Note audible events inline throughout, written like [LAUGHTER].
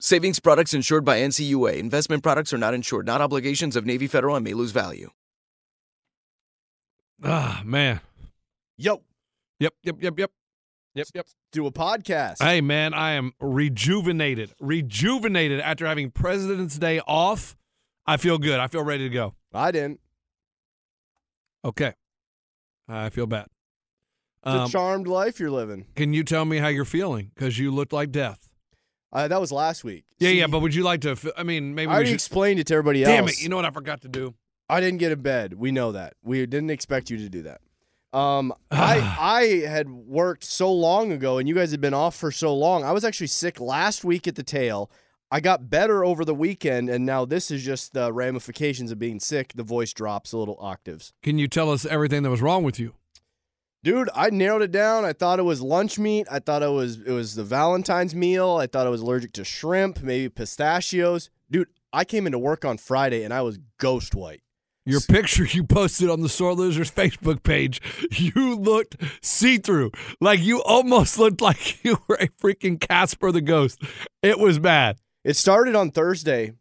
Savings products insured by NCUA. Investment products are not insured, not obligations of Navy Federal and may lose value. Ah, man. Yo, Yep, yep, yep, yep. Yep, yep. do a podcast. Hey, man, I am rejuvenated. Rejuvenated after having President's Day off. I feel good. I feel ready to go. I didn't. Okay. I feel bad. It's Um, a charmed life you're living. can you tell me how you're feeling? Because you looked like death. Uh, that was last week. Yeah, See, yeah, but would you like to? f- I mean, maybe I we already should. explained it to everybody Damn else. Damn it! You know what I forgot to do? I didn't get in bed. We know that. We didn't expect you to do that. Um, [SIGHS] I I had worked so long ago, and you guys had been off for so long. I was actually sick last week at the tail. I got better over the weekend, and now this is just the ramifications of being sick. The voice drops a little octaves. Can you tell us everything that was wrong with you? Dude, I narrowed it down. I thought it was lunch meat. I thought it was it was the Valentine's meal. I thought I was allergic to shrimp, maybe pistachios. Dude, I came into work on Friday and I was ghost white. Your picture you posted on the Sore Losers Facebook page, you looked see through. Like you almost looked like [LAUGHS] you were a freaking Casper the Ghost. It was bad. It started on Thursday,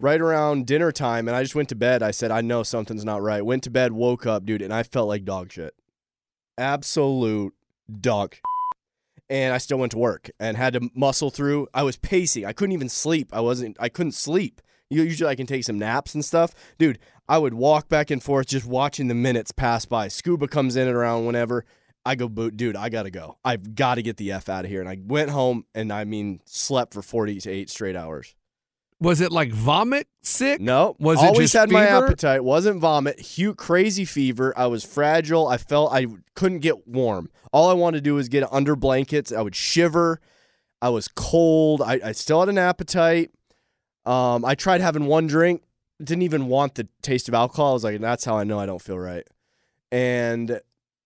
right around dinner time, and I just went to bed. I said, I know something's not right. Went to bed, woke up, dude, and I felt like dog shit. Absolute dog. [LAUGHS] And I still went to work and had to muscle through. I was pacing. I couldn't even sleep. I wasn't I couldn't sleep. Usually I can take some naps and stuff. Dude, I would walk back and forth just watching the minutes pass by. Scuba comes in and around whenever. I go, "Boot, dude, I gotta go. I've got to get the f out of here. And I went home and I mean slept for forty to eight straight hours. Was it like vomit sick? No, Was it always had my appetite. Wasn't vomit. Huge, crazy fever. I was fragile. I felt I couldn't get warm. All I wanted to do was get under blankets. I would shiver. I was cold. I, I still had an appetite. Um, I tried having one drink. Didn't even want the taste of alcohol. I was like, that's how I know I don't feel right. And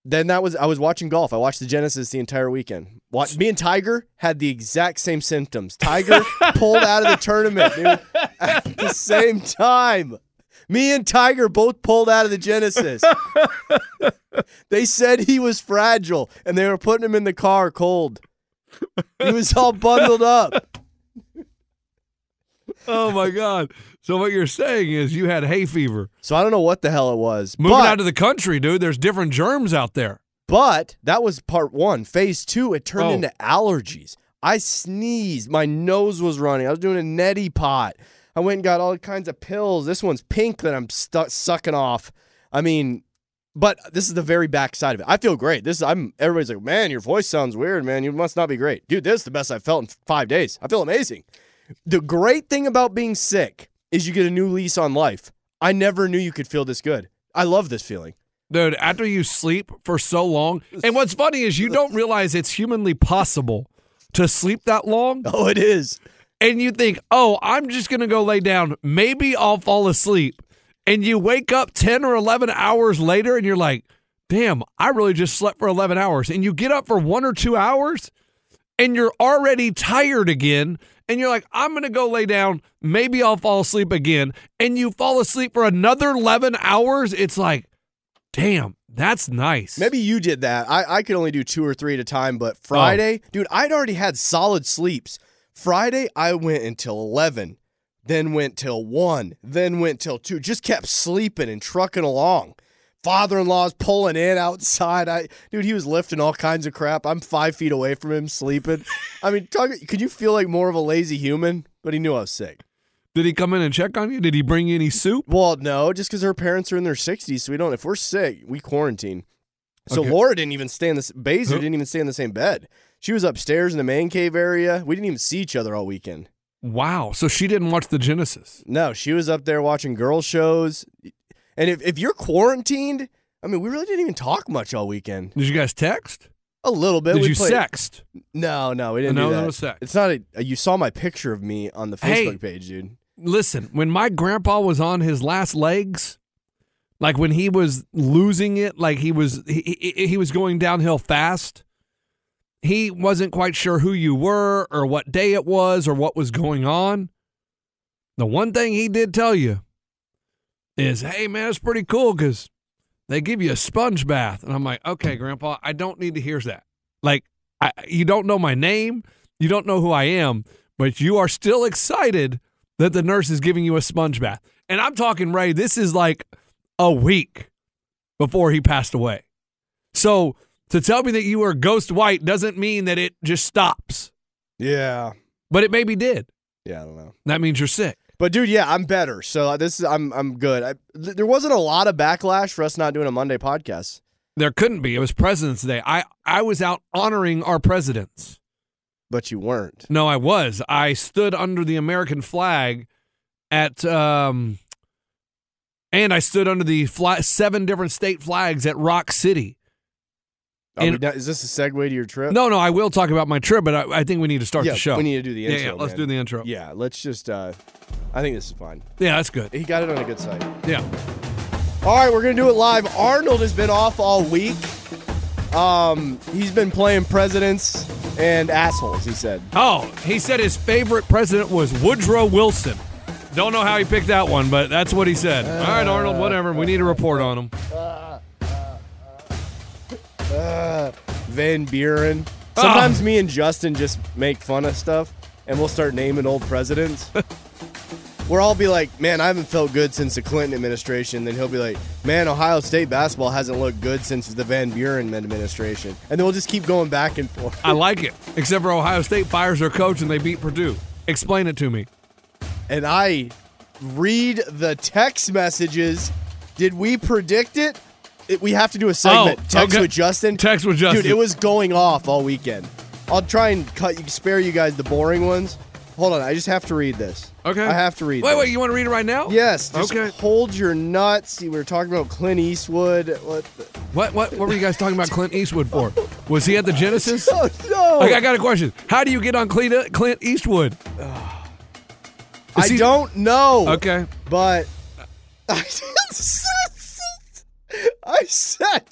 then that was I was watching golf. I watched the Genesis the entire weekend. Watch, me and Tiger had the exact same symptoms. Tiger [LAUGHS] pulled out of the tournament, dude, at the same time. Me and Tiger both pulled out of the Genesis. they said he was fragile, and they were putting him in the car cold. He was all bundled up. Oh my God. So what you're saying is you had hay fever. So I don't know what the hell it was. Moving but, out of the country, dude, there's different germs out there. But that was part one. Phase two, it turned Oh. into allergies. I sneezed. My nose was running. I was doing a neti pot. I went and got all kinds of pills. This one's pink that I'm sucking off. I mean, but this is the very back side of it. I feel great. This is I'm everybody's like, man, your voice sounds weird, man. You must not be great. Dude, this is the best I've felt in five days. I feel amazing. The great thing about being sick is you get a new lease on life. I never knew you could feel this good. I love this feeling. Dude, after you sleep for so long, and what's funny is you don't realize it's humanly possible to sleep that long. [LAUGHS] Oh, it is. And you think, oh, I'm just going to go lay down. Maybe I'll fall asleep. And you wake up 10 or 11 hours later and you're like, damn, I really just slept for 11 hours. And you get up for one or two hours and you're already tired again. And you're like, I'm going to go lay down. Maybe I'll fall asleep again. And you fall asleep for another 11 hours. It's like, damn, that's nice. Maybe you did that. I, I could only do two or three at a time, but oh. Friday, dude, I'd already had solid sleeps. Friday, I went until 11, then went till 1, then went till 2. Just kept sleeping and trucking along. Father in law's pulling in outside. I dude, he was lifting all kinds of crap. I'm five feet away from him, sleeping. I mean, talk, could you feel like more of a lazy human? But he knew I was sick. Did he come in and check on you? Did he bring you any soup? Well, no, just because her parents are in their 60s, so we don't. If we're sick, we quarantine. So Okay. Laura didn't even stay in this. Baser didn't even stay in the same bed. She was upstairs in the man cave area. We didn't even see each other all weekend. Wow. So she didn't watch the Genesis. No, she was up there watching girl shows. And if, if you're quarantined, I mean, we really didn't even talk much all weekend. Did you guys text? A little bit. Did We you played- sext? No, no, we didn't No, do that. no sex. It's not a. Uh, you saw my picture of me on the Hey. Facebook page, dude. Listen, when my grandpa was on his last legs, like when he was losing it, like he was he, he, he was going downhill fast, he wasn't quite sure who you were or what day it was or what was going on. The one thing he did tell you is, "Hey man, it's pretty cool cuz they give you a sponge bath." And I'm like, "Okay, mm. grandpa, I don't need to hear that." Like I, you don't know my name, you don't know who I am, but you are still excited that the nurse is giving you a sponge bath. And I'm talking, Ray, this is like a week before he passed away. So to tell me that you were ghost white doesn't mean that it just stops, Yeah. but it maybe did. Yeah, I don't know. That means you're sick. But dude, yeah, I'm better. So this is I'm I'm good. I, th- there wasn't a lot of backlash for us not doing a Monday podcast. There couldn't be. It was President's Day. I, I was out honoring our presidents. But you weren't. No, I was. I stood under the American flag at, um, and I stood under the flag, seven different state flags at Rock City. And- done- is this a segue to your trip? No, no, I will talk about my trip, but I, I think we need to start yeah, the show. we need to do the intro. yeah, let's man. do the intro. Yeah, let's just. uh I think this is fine. Yeah, that's good. He got it on a good site. Yeah. All right, we're gonna do it live. Arnold has been off all week. Um, he's been playing presidents and assholes. He said. Oh, he said his favorite president was Woodrow Wilson. Don't know how he picked that one, but that's what he said. All right, Arnold, whatever. We need a report on him. Uh, Van Buren. Ah. Sometimes me and Justin just make fun of stuff, and we'll start naming old presidents. [LAUGHS] Where I'll be like, "Man, I haven't felt good since the Clinton administration." Then he'll be like, "Man, Ohio State basketball hasn't looked good since the Van Buren administration." And then we'll just keep going back and forth. I like it, except for Ohio State fires their coach and they beat Purdue. Explain it to me. And I read the text messages. Did we predict it? It- we have to do a segment. Oh, text okay. with Justin. Text with Justin. Dude, it was going off all weekend. I'll try and cut you, spare you guys the boring ones. Hold on, I just have to read this. Okay. I have to read. Wait, this. wait, you want to read it right now? Yes. Just Okay. Hold your nuts. See, we were talking about Clint Eastwood. What? The, What, what, what were you guys talking about Clint Eastwood for? Was he at the Genesis? oh [LAUGHS] no! Okay, I got a question. How do you get on Clint, Clint Eastwood? I he- don't know. Okay. but [LAUGHS] [LAUGHS] I, said,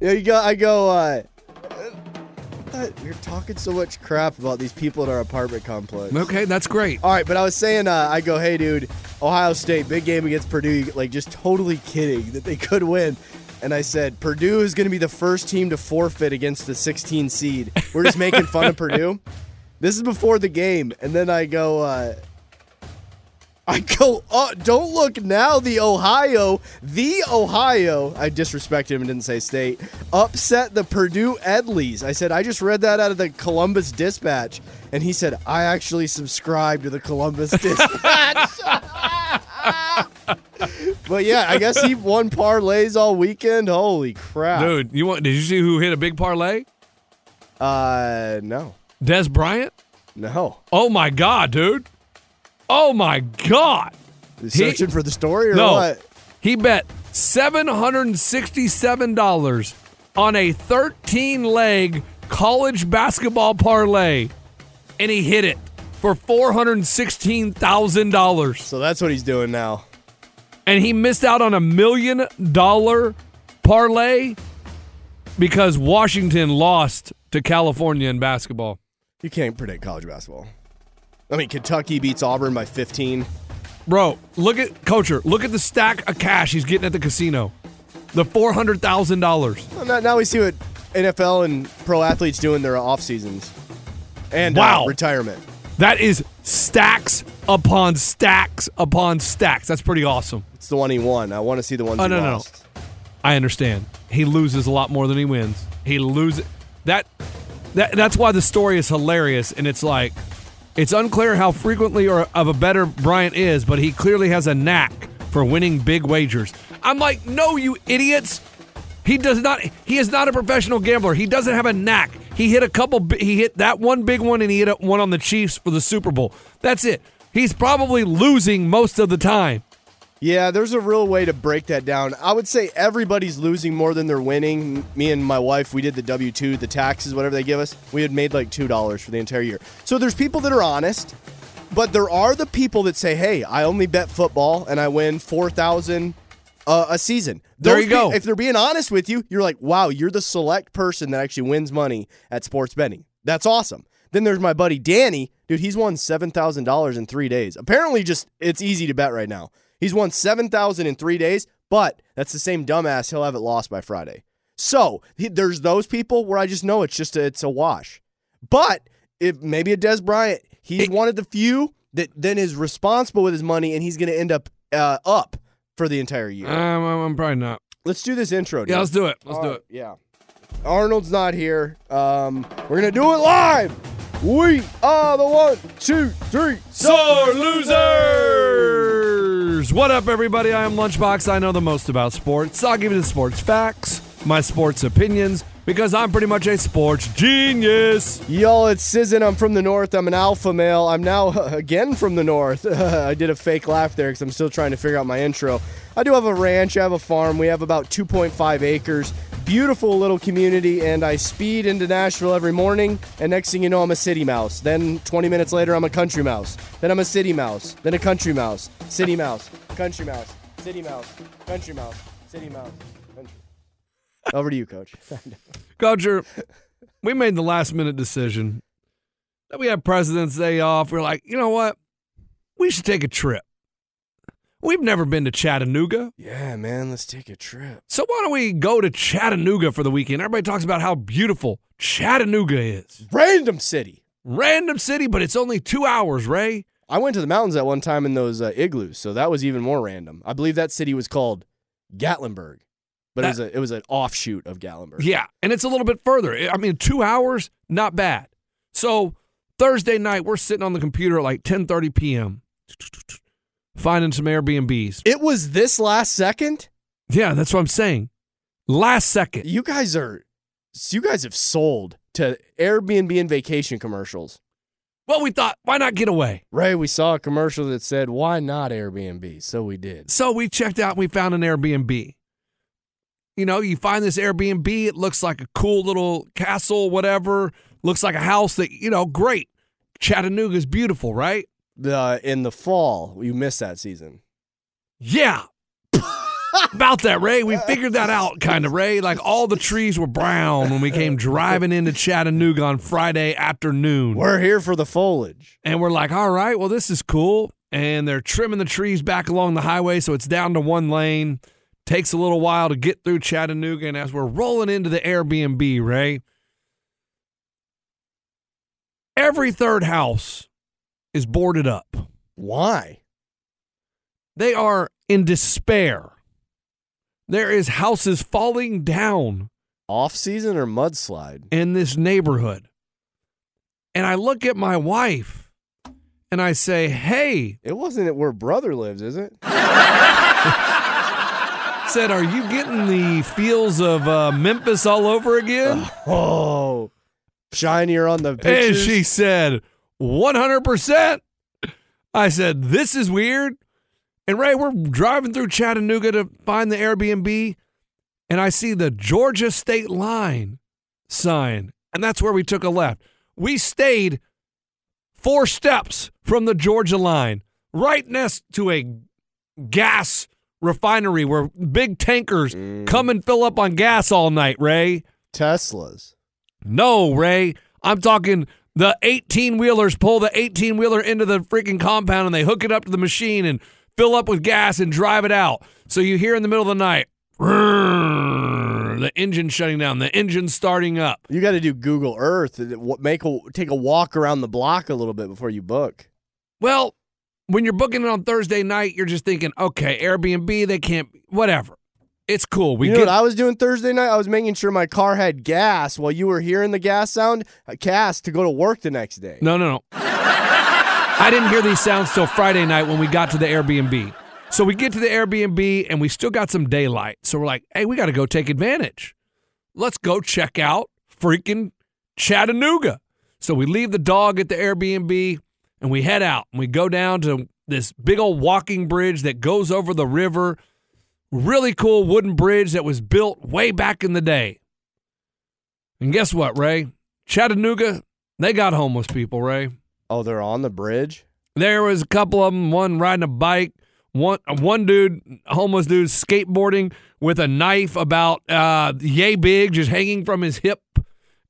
yeah, you go. I go. Uh, I thought we were talking so much crap about these people in our apartment complex. Okay, that's great. All right, but I was saying, uh, I go, hey, dude, Ohio State, big game against Purdue. Like, just totally kidding that they could win. And I said, Purdue is going to be the first team to forfeit against the 16 seed. We're just making fun of Purdue. [LAUGHS] This is before the game. And then I go, uh, I go, oh, don't look now. The Ohio, the Ohio, I disrespected him and didn't say state, upset the Purdue Edleys. I said, I just read that out of the Columbus Dispatch. And he said, I actually subscribe to the Columbus [LAUGHS] Dispatch. but yeah, I guess he won parlays all weekend. Holy crap. Dude, you want? Did you see who hit a big parlay? Uh, no. Dez Bryant. No. Oh my God, dude! Oh my God. You searching for the story or no, what? He bet $767 on a 13 leg college basketball parlay, and he hit it for $416,000. So that's what he's doing now. And he missed out on a million dollar parlay because Washington lost to California in basketball. You can't predict college basketball. I mean, Kentucky beats Auburn by 15. Bro, look at Coacher. Look at the stack of cash he's getting at the casino. The four hundred thousand dollars. Well, now, we see what NFL and pro athletes do in their off seasons and uh, retirement. That is stacks upon stacks upon stacks. That's pretty awesome. It's the one he won. I want to see the ones Oh he no, no, no. I understand. He loses a lot more than he wins. He loses that. That that's why the story is hilarious, and it's like it's unclear how frequently or of a better Bryant is, but he clearly has a knack for winning big wagers. I'm like, no, you idiots. He does not. He is not a professional gambler. He doesn't have a knack. He hit a couple. He hit that one big one, and he hit one on the Chiefs for the Super Bowl. That's it. He's probably losing most of the time. Yeah, there's a real way to break that down. I would say everybody's losing more than they're winning. Me and my wife, we did the W 2, the taxes, whatever they give us. We had made like $2 for the entire year. So there's people that are honest, but there are the people that say, hey, I only bet football and I win 4000 uh, a season. There you go. pe- If they're being honest with you, you're like, wow, you're the select person that actually wins money at sports betting. That's awesome. Then there's my buddy Danny. Dude, he's won $7,000 in three days. Apparently, just it's easy to bet right now. He's won 7000 in three days, but that's the same dumbass. He'll have it lost by Friday. So he, there's those people where I just know it's just a, it's a wash. But if maybe a Dez Bryant, he's one of the few that then is responsible with his money, and he's going to end up uh, up for the entire year. Um, I'm, I'm probably not. Let's do this intro. dude. Yeah, let's do it. Let's All do right, it. Yeah. Arnold's not here. Um, we're gonna do it live. We are the one, two, three. Sore losers! What up, everybody? I am Lunchbox. I know the most about sports. I'll give you the sports facts, my sports opinions, because I'm pretty much a sports genius. Y'all, it's Sizzin. I'm from the north. I'm an alpha male. I'm now [LAUGHS] again from the north. [LAUGHS] I did a fake laugh there because I'm still trying to figure out my intro. I do have a ranch. I have a farm. We have about 2.5 acres. Beautiful little community, and I speed into Nashville every morning. And next thing you know, I'm a city mouse. Then 20 minutes later, I'm a country mouse. Then I'm a city mouse. Then a country mouse. City mouse. Country mouse. City mouse. Country mouse. City mouse. Country. Over to you, coach. [LAUGHS] Coacher, we made the last minute decision that we had President's Day off. We're like, you know what? We should take a trip. We've never been to Chattanooga. yeah, man, let's take a trip. So why don't we go to Chattanooga for the weekend? Everybody talks about how beautiful Chattanooga is. Random city. Random city, but it's only two hours, Ray. I went to the mountains at one time in those uh, igloos, so that was even more random. I believe that city was called Gatlinburg, but it was a it was an offshoot of Gatlinburg. Yeah, and it's a little bit further. I mean, two hours, not bad. So Thursday night, we're sitting on the computer at like 10:30 p.m. finding some Airbnbs. It was this last second. Yeah, that's what I'm saying. Last second. You guys are, you guys have sold to Airbnb and vacation commercials. Well, we thought, why not get away? Ray, we saw a commercial that said, "Why not Airbnb?" So we did. So we checked out. We found an Airbnb. You know, you find this Airbnb. It looks like a cool little castle, whatever. Looks like a house that you know, great. Chattanooga's beautiful, right? The in the fall, you missed that season. Yeah. [LAUGHS] About that, Ray. We figured that out, kind of, Ray. Like all the trees were brown when we came driving into Chattanooga on Friday afternoon. We're here for the foliage. And we're like, all right, well, this is cool. And they're trimming the trees back along the highway, so it's down to one lane. Takes a little while to get through Chattanooga. And as we're rolling into the Airbnb, Ray, every third house is boarded up. Why? They are in despair. There is houses falling down Off season or mudslide? in this neighborhood. And I look at my wife and I say, hey, It wasn't it where brother lives, is it? [LAUGHS] said, are you getting the feels of uh, Memphis all over again? [LAUGHS] Oh, shinier on the pictures. and she said, 100%. I said, This is weird. And Ray, we're driving through Chattanooga to find the Airbnb, and I see the Georgia state line sign, and that's where we took a left. We stayed four steps from the Georgia line, right next to a gas refinery where big tankers mm. come and fill up on gas all night, Ray. Teslas. No, Ray. I'm talking the 18 wheelers pull the 18 wheeler into the freaking compound and they hook it up to the machine and fill up with gas and drive it out. So you hear in the middle of the night, the engine shutting down, the engine starting up. You got to do Google Earth. Uh, and Make a take a walk around the block a little bit before you book. Well, when you're booking it on Thursday night, you're just thinking, okay, Airbnb, they can't, whatever. It's cool. We you know get what I was doing Thursday night? I was making sure my car had gas while you were hearing the gas sound, uh, a cast to go to work the next day. No, no, no. I didn't hear these sounds till Friday night when we got to the Airbnb. So we get to the Airbnb and we still got some daylight. So we're like, hey, we got to go take advantage. Let's go check out freaking Chattanooga. So we leave the dog at the Airbnb and we head out and we go down to this big old walking bridge that goes over the river. Really cool wooden bridge that was built way back in the day. And guess what, Ray? Chattanooga, they got homeless people, Ray. Oh, they're on the bridge. There was a couple of them, one riding a bike, one one dude, homeless dude, skateboarding with a knife about uh, yay big, just hanging from his hip.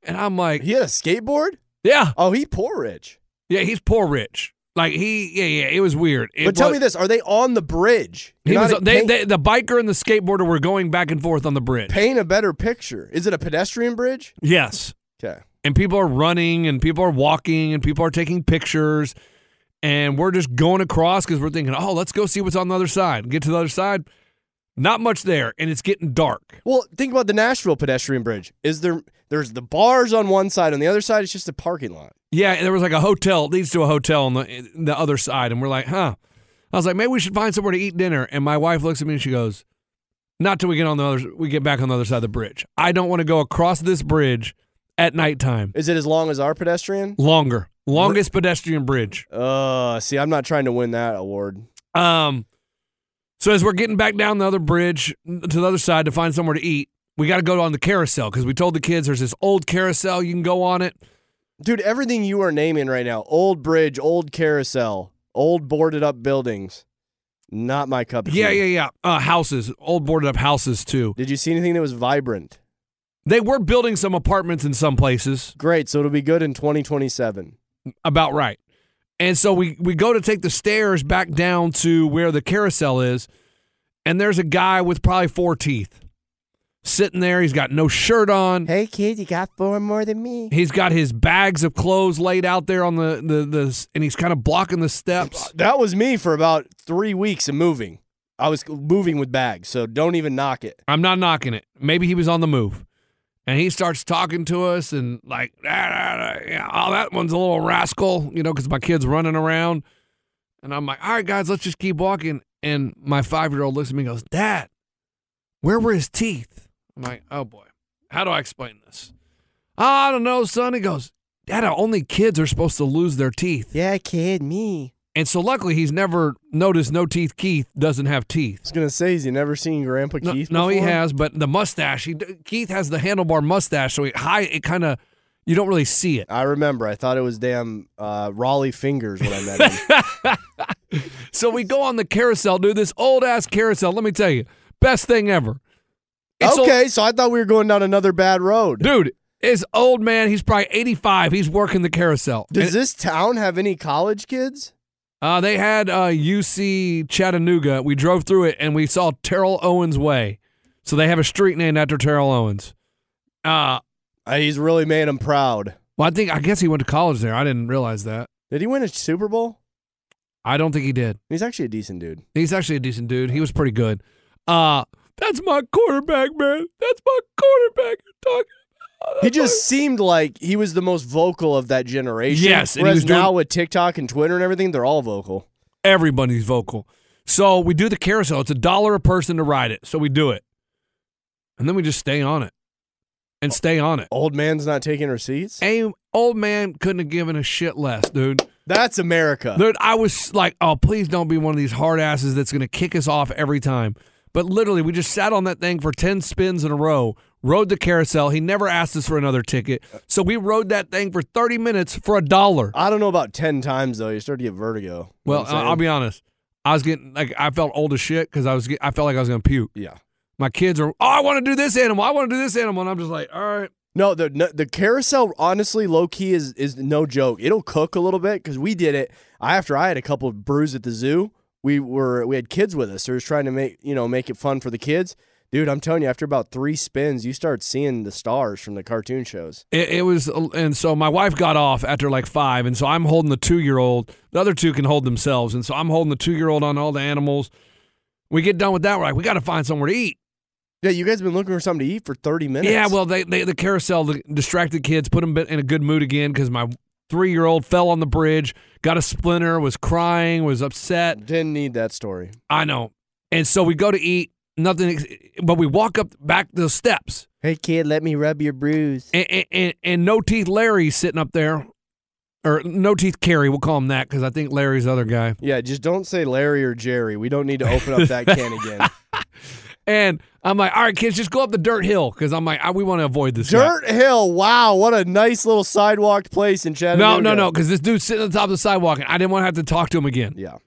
And I'm like, He had a skateboard. yeah, Oh, he poor rich. yeah, he's poor rich. Like he, yeah, yeah, it was weird. It but tell was- me this: Are they on the bridge? he was. They, paint- they, the biker and the skateboarder were going back and forth on the bridge. paint a better picture. Is it a pedestrian bridge? Yes, Okay. and people are running and people are walking and people are taking pictures and we're just going across because we're thinking oh let's go see what's on the other side get to the other side not much there and it's getting dark Well, think about the Nashville pedestrian bridge. Is there? There's the bars on one side, on the other side, it's just a parking lot. yeah there was like a hotel it leads to a hotel on the, the other side and we're like huh i was like maybe we should find somewhere to eat dinner and my wife looks at me and she goes not till we get on the other we get back on the other side of the bridge i don't want to go across this bridge at nighttime Is it as long as our pedestrian? longer longest pedestrian bridge Uh, see, I'm not trying to win that award. Um, so as we're getting back down the other bridge to the other side to find somewhere to eat, we got to go on the carousel because we told the kids there's this old carousel you can go on it. Dude, everything you are naming right now old bridge, old carousel, old boarded up buildings. Not my cup of tea. Yeah, yeah, yeah. Uh, houses, old boarded up houses too. Did you see anything that was vibrant? They were building some apartments in some places. Great. So it'll be good in 2027. About right. And so we we go to take the stairs back down to where the carousel is, and there's a guy with probably four teeth sitting there. He's got no shirt on. Hey, kid, you got four more than me. He's got his bags of clothes laid out there on the the, the and he's kind of blocking the steps. That was me for about three weeks of moving. I was moving with bags, so don't even knock it. I'm not knocking it. Maybe he was on the move. And he starts talking to us and like, "Ah, ah, ah, yeah, oh, that one's a little rascal, you know, because my kid's running around. And I'm like, all right, guys, let's just keep walking. And my five year old looks at me and goes, Dad, where were his teeth? I'm like, oh boy, how do I explain this? "Oh, I don't know, son. He goes, Dad, only kids are supposed to lose their teeth. Yeah, kid, me. And so luckily he's never noticed no teeth Keith doesn't have teeth. I was gonna say, has he never seen Grandpa No, Keith? no, he before? has, but the mustache. He Keith has the handlebar mustache, so he high. It kind of you don't really see it. I remember. I thought it was damn uh, Rollie Fingers when I met him. [LAUGHS] So we go on the carousel, dude. This old ass carousel. Let me tell you, best thing ever. It's old- okay, so I thought we were going down another bad road. dude. His old man. He's probably eighty five. He's working the carousel. Does And, this town have any college kids? uh, they had uh, UC Chattanooga. We drove through it and we saw Terrell Owens Way. So they have a street named after Terrell Owens. Uh, Uh, he's really made him proud. well, I think I guess he went to college there. I didn't realize that. Did he win a Super Bowl? I don't think he did. He's actually a decent dude. He's actually a decent dude. He was pretty good. Uh that's my quarterback, man. That's my quarterback you're talking about. He just seemed like he was the most vocal of that generation. Yes, and he Whereas was doing- now with TikTok and Twitter and everything, they're all vocal. everybody's vocal. So we do the carousel. It's a dollar a person to ride it. So we do it. And then we just stay on it. And stay on it. Old man's not taking receipts. A old man couldn't have given a shit less, dude. That's America. Dude, I was like, oh, please don't be one of these hard asses that's going to kick us off every time. But literally, we just sat on that thing for 10 spins in a row, rode the carousel. He never asked us for another ticket. So we rode that thing for 30 minutes for a dollar. I don't know about 10 times, though. You start to get vertigo. Well, what I'm I- I'll be honest. I was getting like I felt old as shit because I was get- I felt like I was gonna puke. Yeah. My kids are, oh, I want to do this animal. I want to do this animal, and I'm just like, all right. No, the no, the carousel honestly low key is is no joke. It'll cook a little bit because we did it after I had a couple of brews at the zoo. We were we had kids with us. So we was trying to make you know make it fun for the kids. Dude, I'm telling you, after about three spins, you start seeing the stars from the cartoon shows. It, it was, and so my wife got off after like five, and so I'm holding the two year old. The other two can hold themselves, and so I'm holding the two year old on all the animals. We get done with that, we're like, we got to find somewhere to eat. Yeah, you guys have been looking for something to eat for 30 minutes. Yeah, well, they, they the carousel distracted kids, put them in a good mood again because my three year old fell on the bridge, got a splinter, was crying, was upset. didn't need that story. I know. And so we go to eat, nothing, but we walk up back the steps. Hey kid, let me rub your bruise. And, and, and, and no teeth Larry's sitting up there, or no teeth Carrie. We'll call him that because I think Larry's the other guy. Yeah, just don't say Larry or Jerry. We don't need to open up that can again. [LAUGHS] And I'm like, all right, kids, just go up the dirt hill because I'm like, I, we want to avoid this. guy. Dirt Hill. Wow, what a nice little sidewalked place in Chattanooga. No, no, no, because this dude's sitting on top of the sidewalk, and I didn't want to have to talk to him again. Yeah.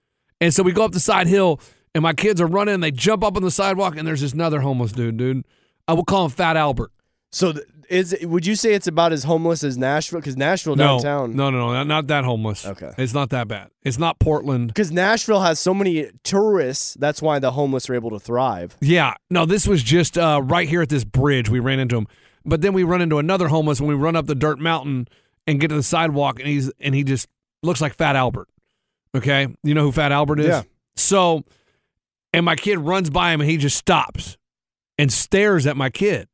And so we go up the side hill, and my kids are running. And they jump up on the sidewalk, and there's this another homeless dude, dude. I will call him Fat Albert. So th- is would you say it's about as homeless as Nashville? Because Nashville No, downtown. no, no, no, not, not that homeless. Okay. it's not that bad. It's not Portland. Because Nashville has so many tourists, that's why the homeless are able to thrive. Yeah, no, this was just uh, right here at this bridge. We ran into him, but then we run into another homeless when we run up the dirt mountain and get to the sidewalk, and he's and he just looks like Fat Albert. Okay, you know who Fat Albert is? Yeah. So, and my kid runs by him, and he just stops and stares at my kid.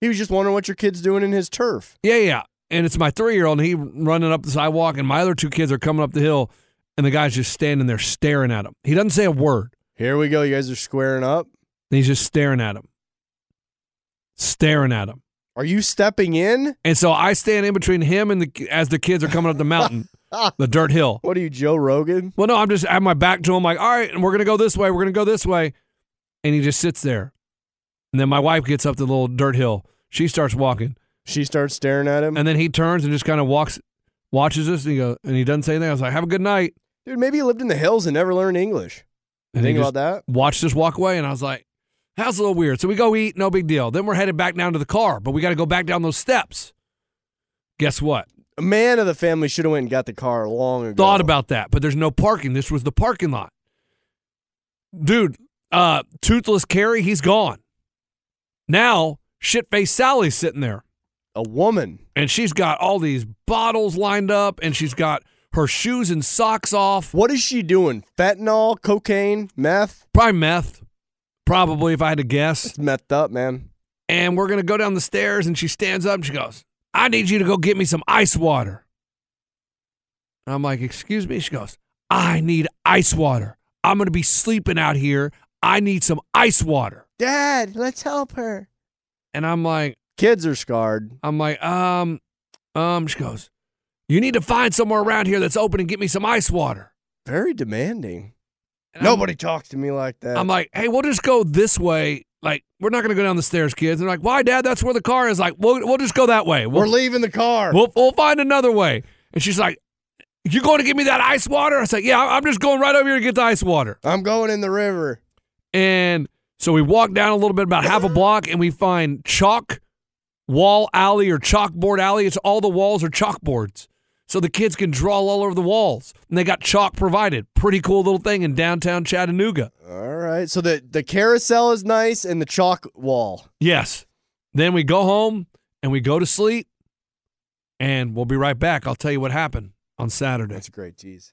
He was just wondering what your kid's doing in his turf. Yeah, yeah. And it's my three year old, and he running up the sidewalk, and my other two kids are coming up the hill, and the guy's just standing there staring at him. He doesn't say a word. Here we go. You guys are squaring up. And he's just staring at him, staring at him. Are you stepping in? And so I stand in between him and the as the kids are coming up the mountain, [LAUGHS] the dirt hill. What are you, Joe Rogan? Well, no, I'm just I have my back to him, like, all right, and we're gonna go this way. We're gonna go this way, and he just sits there. And then my wife gets up the little dirt hill. She starts walking, She starts staring at him. and then he turns and just kind of walks, watches us, and he goes, and he doesn't say anything. I was like, have a good night. Dude, maybe he lived in the hills and never learned English. And Think about that? Watched us walk away, and I was like, that's a little weird. So we go eat, no big deal. Then we're headed back down to the car, but we got to go back down those steps. Guess what? A man of the family should have went and got the car long ago. thought about that, but there's no parking. This was the parking lot. Dude, uh, toothless Carrie, he's gone. Now, shit face Sally's sitting there. a woman. And she's got all these bottles lined up and she's got her shoes and socks off. What is she doing? Fentanyl, cocaine, meth? Probably meth. Probably, if I had to guess. It's methed up, man. And we're going to go down the stairs and she stands up and she goes, I need you to go get me some ice water. And I'm like, Excuse me? She goes, I need ice water. I'm going to be sleeping out here. I need some ice water. Dad, let's help her. And I'm like, Kids are scarred. I'm like, um, um, she goes, You need to find somewhere around here that's open and get me some ice water. Very demanding. And I'm- Nobody talks to me like that. I'm like, hey, we'll just go this way. Like, we're not going to go down the stairs, kids. And they're like, why, Dad? That's where the car is. Like, we'll, we'll just go that way. We'll, We're leaving the car. we'll, we'll find another way. And she's like, you going to give me that ice water? I said, yeah, I'm just going right over here to get the ice water. I'm going in the river. And so we walk down a little bit, about half a block, and we find chalk wall alley or chalkboard alley. It's all the walls are chalkboards. So the kids can draw all over the walls. And they got chalk provided. Pretty cool little thing in downtown Chattanooga. All right. So the, the carousel is nice and the chalk wall. Yes. Then we go home and we go to sleep. And we'll be right back. I'll tell you what happened on Saturday. That's a great tease.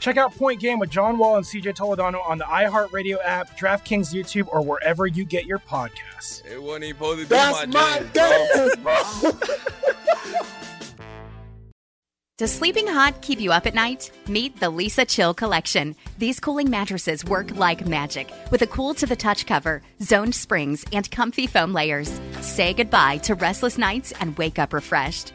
Check out Point Game with John Wall and CJ Toledano on the iHeartRadio app, DraftKings YouTube, or wherever you get your podcasts. It wasn't even supposed to be That's my, my game. [LAUGHS] Does sleeping hot keep you up at night? Meet the Leesa Chill Collection. These cooling mattresses work like magic with a cool to the touch cover, zoned springs, and comfy foam layers. Say goodbye to restless nights and wake up refreshed.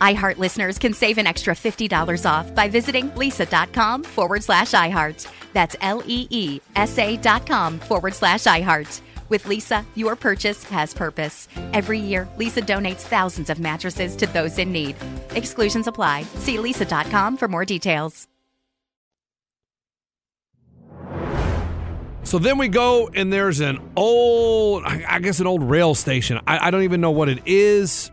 iHeart listeners can save an extra $50 off by visiting leesa.com forward slash iHeart. That's L E E S A dot com forward slash iHeart. With Leesa, your purchase has purpose. Every year, Leesa donates thousands of mattresses to those in need. Exclusions apply. See leesa.com for more details. So then we go and there's an old, I guess an old rail station. I, I don't even know what it is.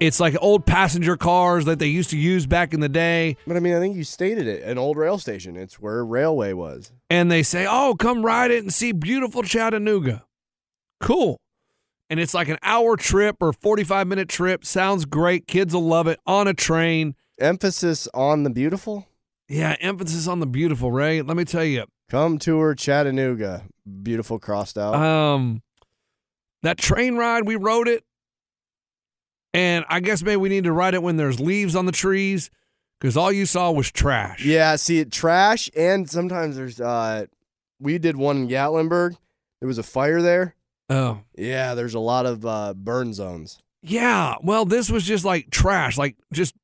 It's like old passenger cars that they used to use back in the day. But I mean, I think you stated it an old rail station. It's where railway was. And they say, oh, come ride it and see beautiful Chattanooga. Cool. And it's like an hour trip or 45 minute trip. Sounds great. Kids will love it on a train. Emphasis on the beautiful. Yeah, emphasis on the beautiful, Ray. Let me tell you. Come tour Chattanooga. Beautiful crossed out. Um, that train ride, we rode it. And I guess maybe we need to ride it when there's leaves on the trees because all you saw was trash. yeah, see, trash, and sometimes there's. uh We did one in Gatlinburg. There was a fire there. Oh. Yeah, there's a lot of uh, burn zones. Yeah. Well, this was just like trash, like just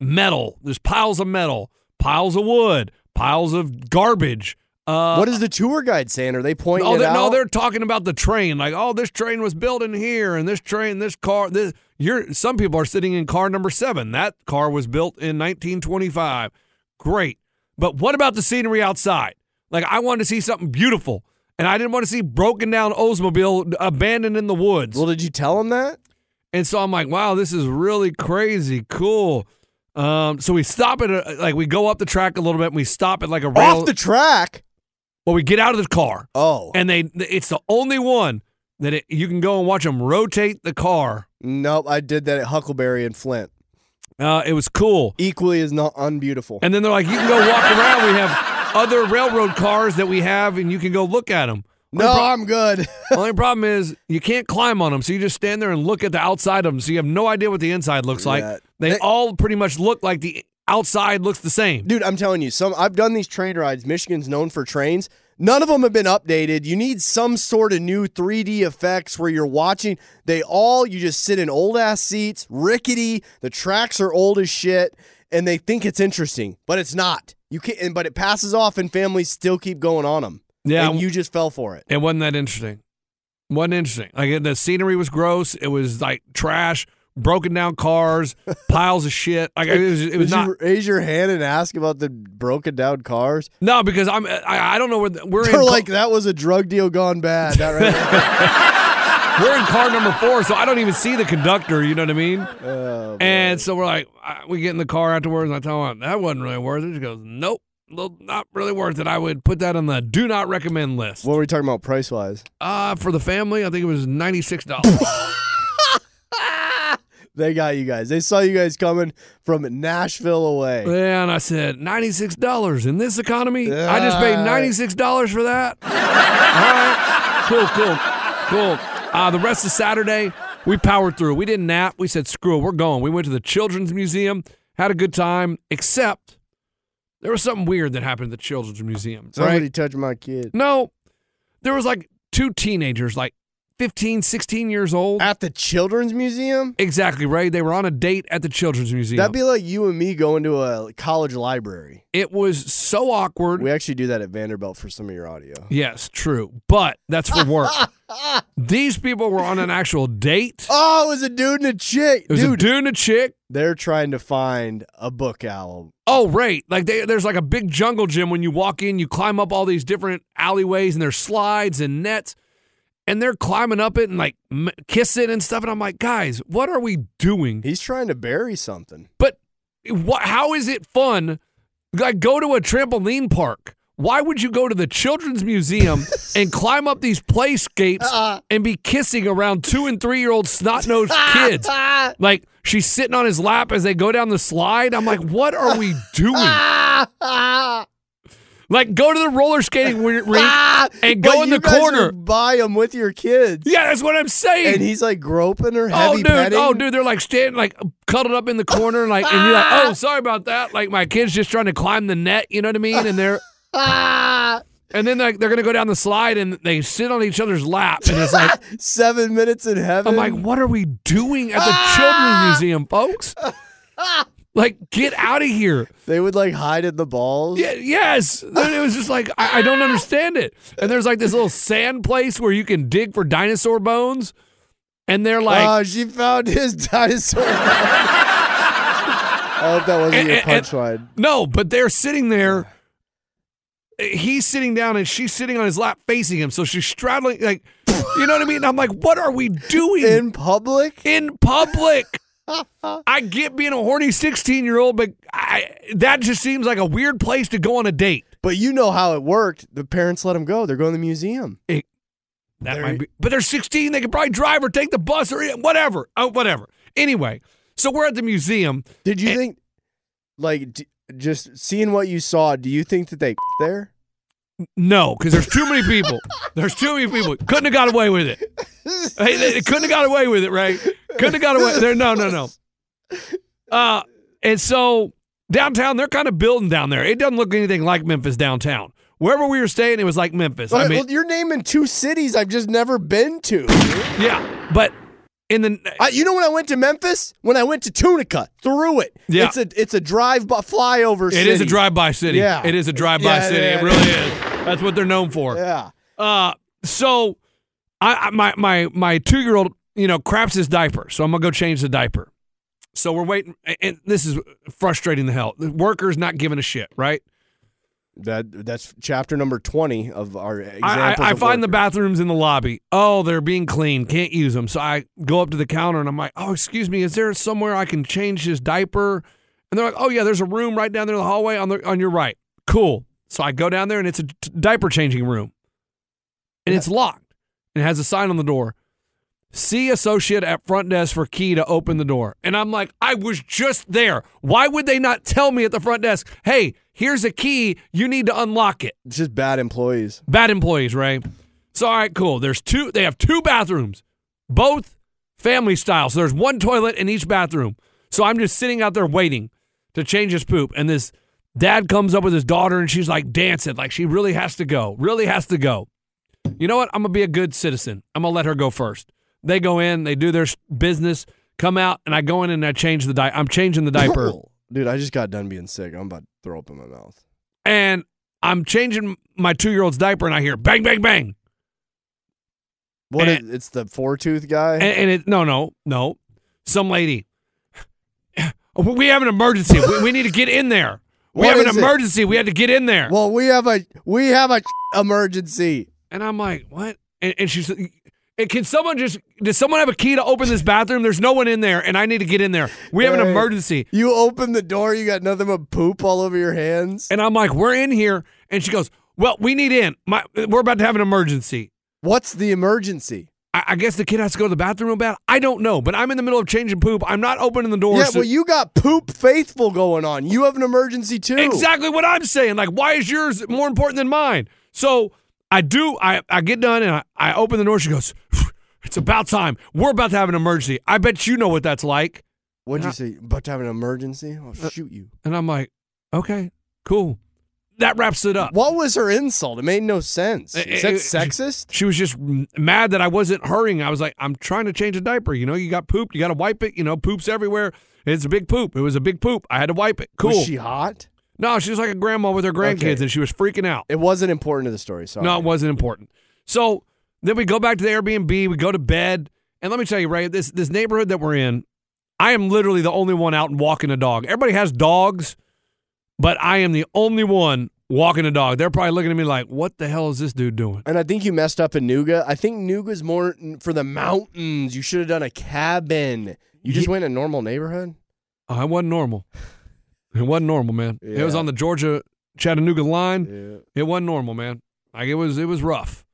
metal. There's piles of metal, piles of wood, piles of garbage. Uh, what is the tour guide saying? Are they pointing Oh, it they, out? no, they're talking about the train. Like, oh, this train was built in here, and this train, this car, this. You're some people are sitting in car number seven. That car was built in 1925. Great, but what about the scenery outside? Like, I wanted to see something beautiful, and I didn't want to see broken down Oldsmobile abandoned in the woods. Well, did you tell them that? And so I'm like, wow, this is really crazy, cool. Um, so we stop at a, like we go up the track a little bit, and we stop at like a rail. Off the track. Well, we get out of the car. Oh, and they it's the only one that it, you can go and watch them rotate the car. Nope, I did that at Huckleberry in Flint. Uh, it was cool. Equally as not unbeautiful. And then they're like, you can go walk around. We have other railroad cars that we have, and you can go look at them. No, I'm good. [LAUGHS] Only problem is you can't climb on them, so you just stand there and look at the outside of them. So you have no idea what the inside looks like. Yeah. They, They- all pretty much look like the outside looks the same. Dude, I'm telling you, some I've done these train rides. Michigan's known for trains. None of them have been updated. You need some sort of new 3D effects where you're watching. They all you just sit in old ass seats, rickety. The tracks are old as shit, and they think it's interesting, but it's not. You can't. and- But it passes off, and families still keep going on them. Yeah. and you just fell for it. It wasn't that interesting. wasn't interesting. Like the scenery was gross. It was like trash. Broken down cars, [LAUGHS] piles of shit. Like it was, it was Did not. you raise your hand and ask about the broken down cars? No, because I'm. I, I don't know where the, we're They're in. like that was a drug deal gone bad. [LAUGHS] We're in car number four, so I don't even see the conductor. You know what I mean? Oh, and so we're like, we get in the car afterwards, and I tell him that wasn't really worth it. She goes, nope, not really worth it. I would put that on the do not recommend list. what were we talking about price wise? Uh, for the family, I think it was ninety six dollars. [LAUGHS] They got you guys. They saw you guys coming from Nashville away. Yeah, and I said ninety six dollars in this economy. I just paid ninety six dollars for that. [LAUGHS] All right, cool, cool, cool. Uh, the rest of Saturday, we powered through. We didn't nap. We said screw it, we're going. We went to the Children's Museum, had a good time. Except there was something weird that happened at the Children's Museum. Somebody Right? touched my kid. No, there was like two teenagers, like 15, 16 years old. At the Children's Museum? Exactly, right? They were on a date at the Children's Museum. That'd be like you and me going to a college library. it was so awkward. We actually do that at Vanderbilt for some of your audio. Yes, true. But that's for work. [LAUGHS] These people were on an actual date. Oh, it was a dude and a chick. It was dude, a dude and a chick. they're trying to find a book owl. Oh, right. Like they, there's like a big jungle gym when you walk in, you climb up all these different alleyways and there's slides and nets. And they're climbing up it and like m- kiss it and stuff. And I'm like, guys, what are we doing? He's trying to bury something. But what? How is it fun? Like go to a trampoline park. Why would you go to the children's museum [LAUGHS] and climb up these playscapes uh-uh. and be kissing around two and three year old snot nosed [LAUGHS] kids? Like she's sitting on his lap as they go down the slide. I'm like, what are we [LAUGHS] doing? Like go to the roller skating rink [LAUGHS] ah, and go But in the corner. Buy them with your kids. Yeah, that's what I'm saying. And he's like groping her, Oh, dude! Oh, petting. Oh, dude! They're like standing, like cuddled up in the corner, like, and you're like, "Oh, sorry about that." Like my kid's just trying to climb the net, you know what I mean? And they're, [LAUGHS] and then like they're gonna go down the slide, and they sit on each other's lap, and it's like, [LAUGHS] Seven minutes in heaven. I'm like, what are we doing at the children's ah! museum, folks? Like, get out of here! They would like hide in the balls. Yeah, yes. It was just like I, I don't understand it. And there's like this little sand place where you can dig for dinosaur bones, and they're like, oh, she found his [LAUGHS] dinosaur. I hope that wasn't And- your and- and- punchline. No, but they're sitting there. He's sitting down and she's sitting on his lap facing him. So she's straddling, like, you know what I mean? I'm like, what are we doing In public? in public? [LAUGHS] I get being a horny 16 year old, but I, that just seems like a weird place to go on a date. But you know how it worked. The parents let them go. They're going to the museum. That They're- might be, but they're 16. They could probably drive or take the bus or whatever. Oh, whatever. Anyway, so we're at the museum. Did you And- think, like, d- just seeing what you saw, do you think that they [LAUGHS] there? No, because there's too many people. There's too many people. Couldn't have got away with it. Hey, they, they couldn't have got away with it, right? Couldn't have got away. There, no, no, no. Uh, and so downtown, they're kind of building down there. It doesn't look anything like Memphis downtown. Wherever we were staying, it was like Memphis. I mean, well, you're naming two cities I've just never been to. yeah, but in the I, you know when I went to Memphis? When I went to Tunica, through it. Yeah. It's a it's a drive by flyover. it city. is a drive-by city. Yeah. it is a drive-by Yeah, city. yeah, it really is. That's what they're known for. Yeah. Uh, so I, I my my my two year old, you know, craps his diaper, so I'm gonna go change the diaper. So we're waiting, and this is frustrating the hell. The worker's not giving a shit, right? That that's chapter number twenty of our I. I, I of find the bathrooms in the lobby. Oh, they're being cleaned. Can't use them. So I go up to the counter and I'm like, "Oh, excuse me, is there somewhere I can change his diaper?" And they're like, "Oh yeah, there's a room right down there in the hallway on the on your right." Cool. So I go down there and it's a t- diaper changing room, and it's locked. And it has a sign on the door. See associate at front desk for key to open the door. And I'm like, I was just there. Why would they not tell me at the front desk, hey, here's a key. You need to unlock it? It's just bad employees. Bad employees, right? So all right, cool. There's two. They have two bathrooms, both family style. So there's one toilet in each bathroom. So I'm just sitting out there waiting to change his poop, and this dad comes up with his daughter, and she's like dancing, like she really has to go, really has to go. You know what? I'm gonna be a good citizen. I'm gonna let her go first. They go in, they do their business, come out, and I go in and I change the di- I'm changing the diaper. Dude, I just got done being sick. I'm about to throw up in my mouth. and I'm changing my two year old's diaper, and I hear bang, bang, bang. What? And- is- it's the four tooth guy. And, and it no, no, no. some lady, "Oh, [SIGHS] we have an emergency. we, we need to get in there. We What have an is it? emergency. We had to get in there. Well, we have a we have a [LAUGHS] emergency. And I'm like, what? And, and she's, and can someone just, does someone have a key to open this bathroom? There's no one in there, and I need to get in there. We have an emergency. You open the door, you got nothing but poop all over your hands. And I'm like, we're in here. And she goes, well, we need in. My, we're about to have an emergency. What's the emergency? I, I guess the kid has to go to the bathroom real bad. I don't know, but I'm in the middle of changing poop. I'm not opening the door. Yeah, so- well, you got poop faithful going on. You have an emergency too. Exactly what I'm saying. Like, why is yours more important than mine? So I do. I, I get done and I, I open the door. She goes, "It's about time. We're about to have an emergency. I bet you know what that's like." What'd you And say? About to have an emergency? I'll Uh, shoot you. And I'm like, "Okay, cool." That wraps it up. What was her insult? It made no sense. It- Is that it- sexist? She was just mad that I wasn't hurrying. I was like, "I'm trying to change a diaper. You know, you got poop. You got to wipe it. You know, poop's everywhere. It's a big poop. It was a big poop. I had to wipe it. Cool." Was she hot? No, she was like a grandma with her grandkids, Okay. and she was freaking out. It wasn't important to the story. Sorry. No, it wasn't important. So then we go back to the Airbnb, we go to bed, and let me tell you, Ray, this this neighborhood that we're in, I am literally the only one out and walking a dog. Everybody has dogs, but I am the only one walking a dog. They're probably looking at me like, "What the hell is this dude doing?" And I think you messed up in Nooga. I think Nooga's more for the mountains. You should have done a cabin. You just went in a normal neighborhood. I wasn't normal. It wasn't normal, man. It was on the Georgia Chattanooga line. It wasn't normal, man. Like it was, it was rough.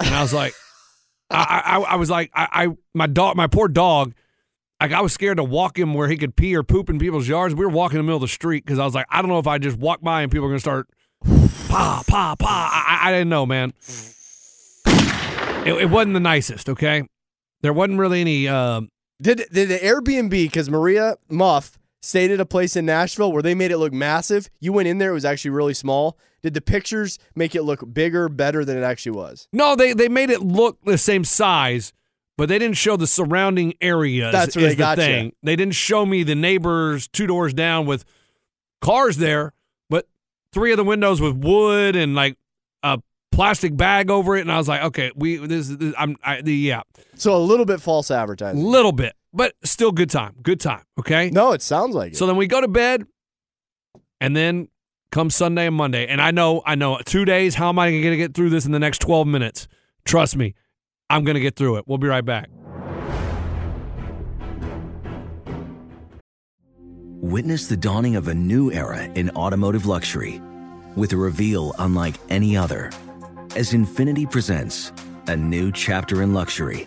And I was like, [LAUGHS] I, I, I was like, I, I, my dog, my poor dog. Like I was scared to walk him where he could pee or poop in people's yards. We were walking in the middle of the street because I was like, I don't know if I just walk by and people are gonna start [SIGHS] pa pa pa. I, I didn't know, man. It, it wasn't the nicest. Okay, there wasn't really any. Uh, Did did the Airbnb because Maria Muff stayed at a place in Nashville where they made it look massive? You went in there; it was actually really small. Did the pictures make it look bigger, better than it actually was? No, they they made it look the same size, but they didn't show the surrounding areas. That's where they the thing. They didn't show me the neighbors two doors down with cars there, but three of the windows with wood and like a plastic bag over it. And I was like, okay, we this, this I'm I, the yeah, So a little bit false advertising. A little bit, but still good time, good time. Okay. No, it sounds like it. So then we go to bed, and then come Sunday and Monday. And I know, I know, two days. How am I going to get through this in the next 12 minutes? Trust me, I'm going to get through it. We'll be right back. Witness the dawning of a new era in automotive luxury with a reveal unlike any other as Infiniti presents a new chapter in luxury,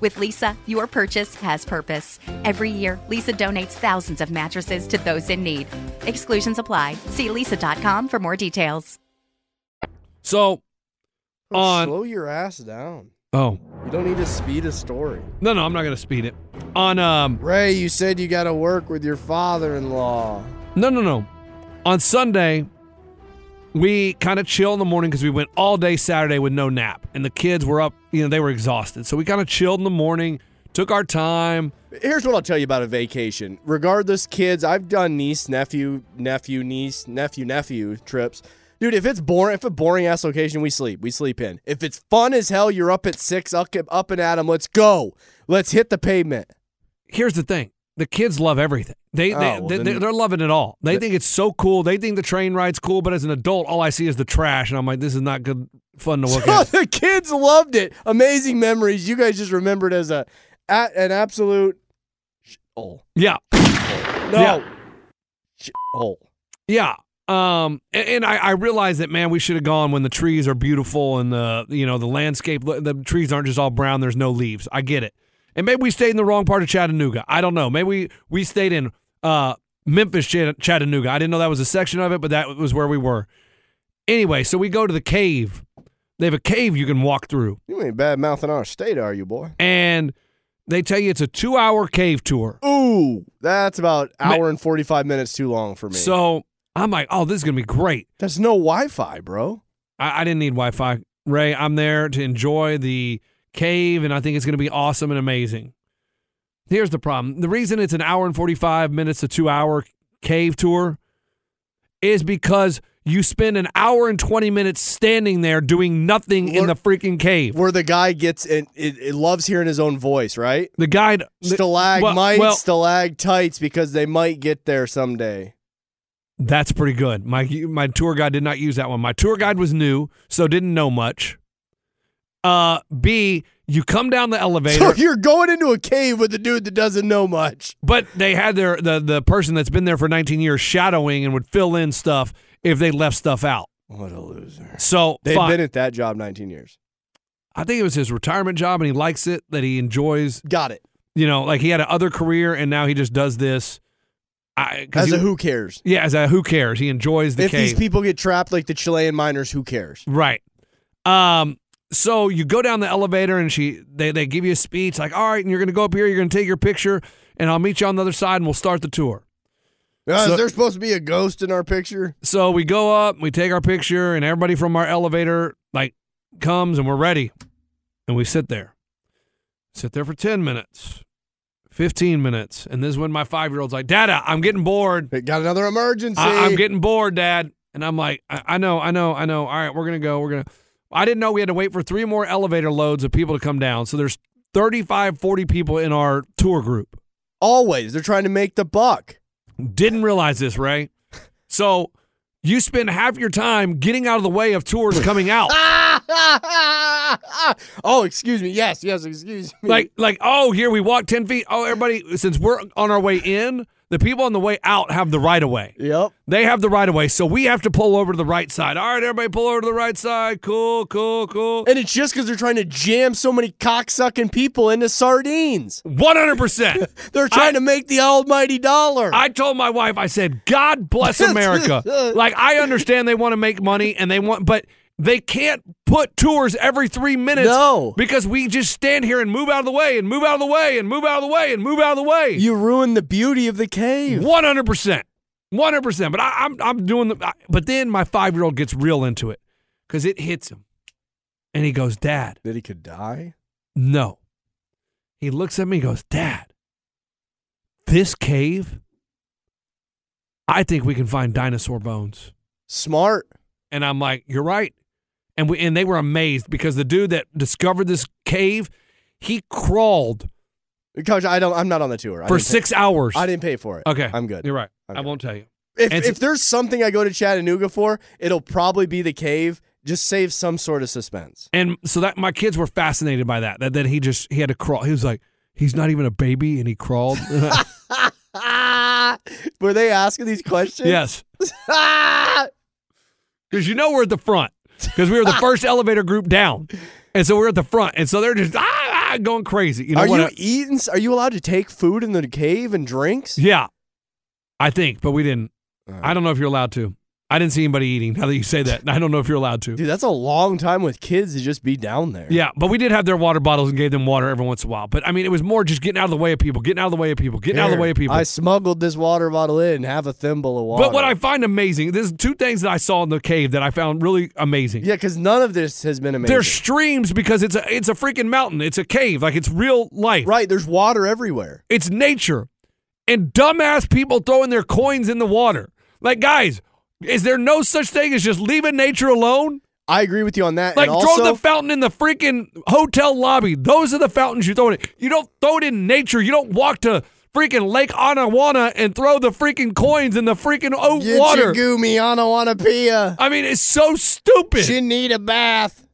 With Leesa, your purchase has purpose. Every year, Leesa donates thousands of mattresses to those in need. Exclusions apply. See leesa.com for more details. So, on slow your ass down. oh You don't need to speed a story. no no I'm not gonna speed it on um Ray, you said you got to work with your father-in-law. no no no on Sunday we kind of chill in the morning because we went all day Saturday with no nap and the kids were up you know they were exhausted so we kind of chilled in the morning took our time Here's what I'll tell you about a vacation. Regardless, kids, I've done niece, nephew, nephew, niece, nephew, nephew trips. Dude, if it's boring, if a boring ass location, we sleep. We sleep in. If it's fun as hell, you're up at six, up, up and at 'em. Let's go. Let's hit the pavement. here's the thing the kids love everything they, they, Oh, well, they, they're loving it all they think it's so cool they think the train ride's cool but as an adult all I see is the trash and I'm like this is not good fun to look So at [LAUGHS] the kids loved it. Amazing memories. You guys just remembered as a at an absolute sh- hole. yeah No. Yeah. Sh- hole. Yeah. Um, and, and I, I realize that man, we should have gone when the trees are beautiful and the you know the landscape, the trees aren't just all brown. There's no leaves. I get it. And maybe we stayed in the wrong part of Chattanooga. I don't know. Maybe we we stayed in uh Memphis, Chattanooga. I didn't know that was a section of it, but that was where we were. Anyway, so we go to the cave. They have a cave you can walk through, You ain't bad mouthing our state, are you, boy? and they tell you it's a two-hour cave tour. Ooh, that's about hour and forty five minutes too long for me. So I'm like, oh, this is gonna be great. there's no Wi-Fi, bro. I, I didn't need Wi Fi. Ray, I'm there to enjoy the cave, and I think it's going to be awesome and amazing. Here's the problem the reason it's an hour and 45 minutes to two hour cave tour is because you spend an hour and 20 minutes standing there doing nothing in the freaking cave. Where the guy gets it, it, it loves hearing his own voice, right? The guide, Stalagmites, well- stalactites, because they might get there someday. That's pretty good. My my tour guide did not use that one. My tour guide was new, so didn't know much. Uh, B, you come down the elevator. So you're going into a cave with a dude that doesn't know much. But they had their the the person that's been there for 19 years shadowing and would fill in stuff if they left stuff out. What a loser. So They've fine. been at that job 19 years. I think it was his retirement job and he likes it that he enjoys. Got it. You know, like he had another career and now he just does this. I, As he- a who cares? Yeah, as a who cares? He enjoys the if cave. these people get trapped like the Chilean miners, who cares? Right. Um. So you go down the elevator and she they they give you a speech like, all right, and you're gonna go up here, you're gonna take your picture, and I'll meet you on the other side and we'll start the tour. Uh, So- is there supposed to be a ghost in our picture? So we go up, we take our picture, and everybody from our elevator like comes and we're ready. And we sit there. Sit there for 10 minutes, 15 minutes. And this is when my five year old's like, Dada, I'm getting bored. They got another emergency. I- I'm getting bored, Dad. And I'm like, I-, I know, I know, I know. All right, we're going to go. We're going to. I didn't know we had to wait for three more elevator loads of people to come down. So there's 35, 40 people in our tour group. Always. They're trying to make the buck. Didn't realize this, Ray. So you spend half your time getting out of the way of tours coming out. [LAUGHS] oh, excuse me. Yes, yes, excuse me. like, like, oh, here we walk 10 feet. Oh, everybody, since we're on our way in, the people on the way out have the right of way. Yep. They have the right of way. So we have to pull over to the right side. All right, everybody pull over to the right side. Cool, cool, cool. And it's just because they're trying to jam so many cocksucking people into sardines. 100%. [LAUGHS] They're trying to make the almighty dollar. I told my wife, I said, God bless [LAUGHS] America. [LAUGHS] like, I understand they want to make money and they want, but they can't put tours every three minutes. No. Because we just stand here and move out of the way and move out of the way and move out of the way and move out of the way. You ruin the beauty of the cave. 100%. One hundred percent. But I, I'm I'm doing the. I- But then my five year old gets real into it because it hits him, and he goes, "Dad, That he could die? no." He looks at me, and goes, "Dad, this cave. I think we can find dinosaur bones." Smart. And I'm like, "You're right." And we and they were amazed because the dude that discovered this cave, he crawled Coach, I don't. I'm not on the tour I for didn't pay- six hours. I didn't pay for it. Okay, I'm good. You're right. I'm I good. won't tell you. If, And if there's something I go to Chattanooga for, it'll probably be the cave. Just save some sort of suspense. And so that my kids were fascinated by that. That that he just he had to crawl. He was like, he's not even a baby, and he crawled. [LAUGHS] Were they asking these questions? yes, [LAUGHS] because you know we're at the front [LAUGHS] because we were the first elevator group down, and so we're at the front, and so they're just ah, ah, going crazy. You know are you I- eating? Are you allowed to take food in the cave and drinks? yeah, I think, but we didn't. I don't know if you're allowed to. I didn't see anybody eating. Now that you say that, [LAUGHS] I don't know if you're allowed to. Dude, that's a long time with kids to just be down there. Yeah, but we did have their water bottles and gave them water every once in a while. But I mean, it was more just getting out of the way of people, getting out of the way of people, getting out of the way of people. I smuggled this water bottle in and have a thimble of water. But what I find amazing, there's two things that I saw in the cave that I found really amazing. yeah, because none of this has been amazing. There's streams because it's a it's a freaking mountain. It's a cave, like it's real life. right. There's water everywhere. It's nature, and dumbass people throwing their coins in the water. Like guys, is there no such thing as just leaving nature alone? I agree with you on that. Like and throw also, the fountain in the freaking hotel lobby. Those are the fountains you throw in. You don't throw it in nature. You don't walk to freaking Lake Anawana and throw the freaking coins in the freaking Get water. your goomy onowanapia. I mean, it's so stupid. You need a bath.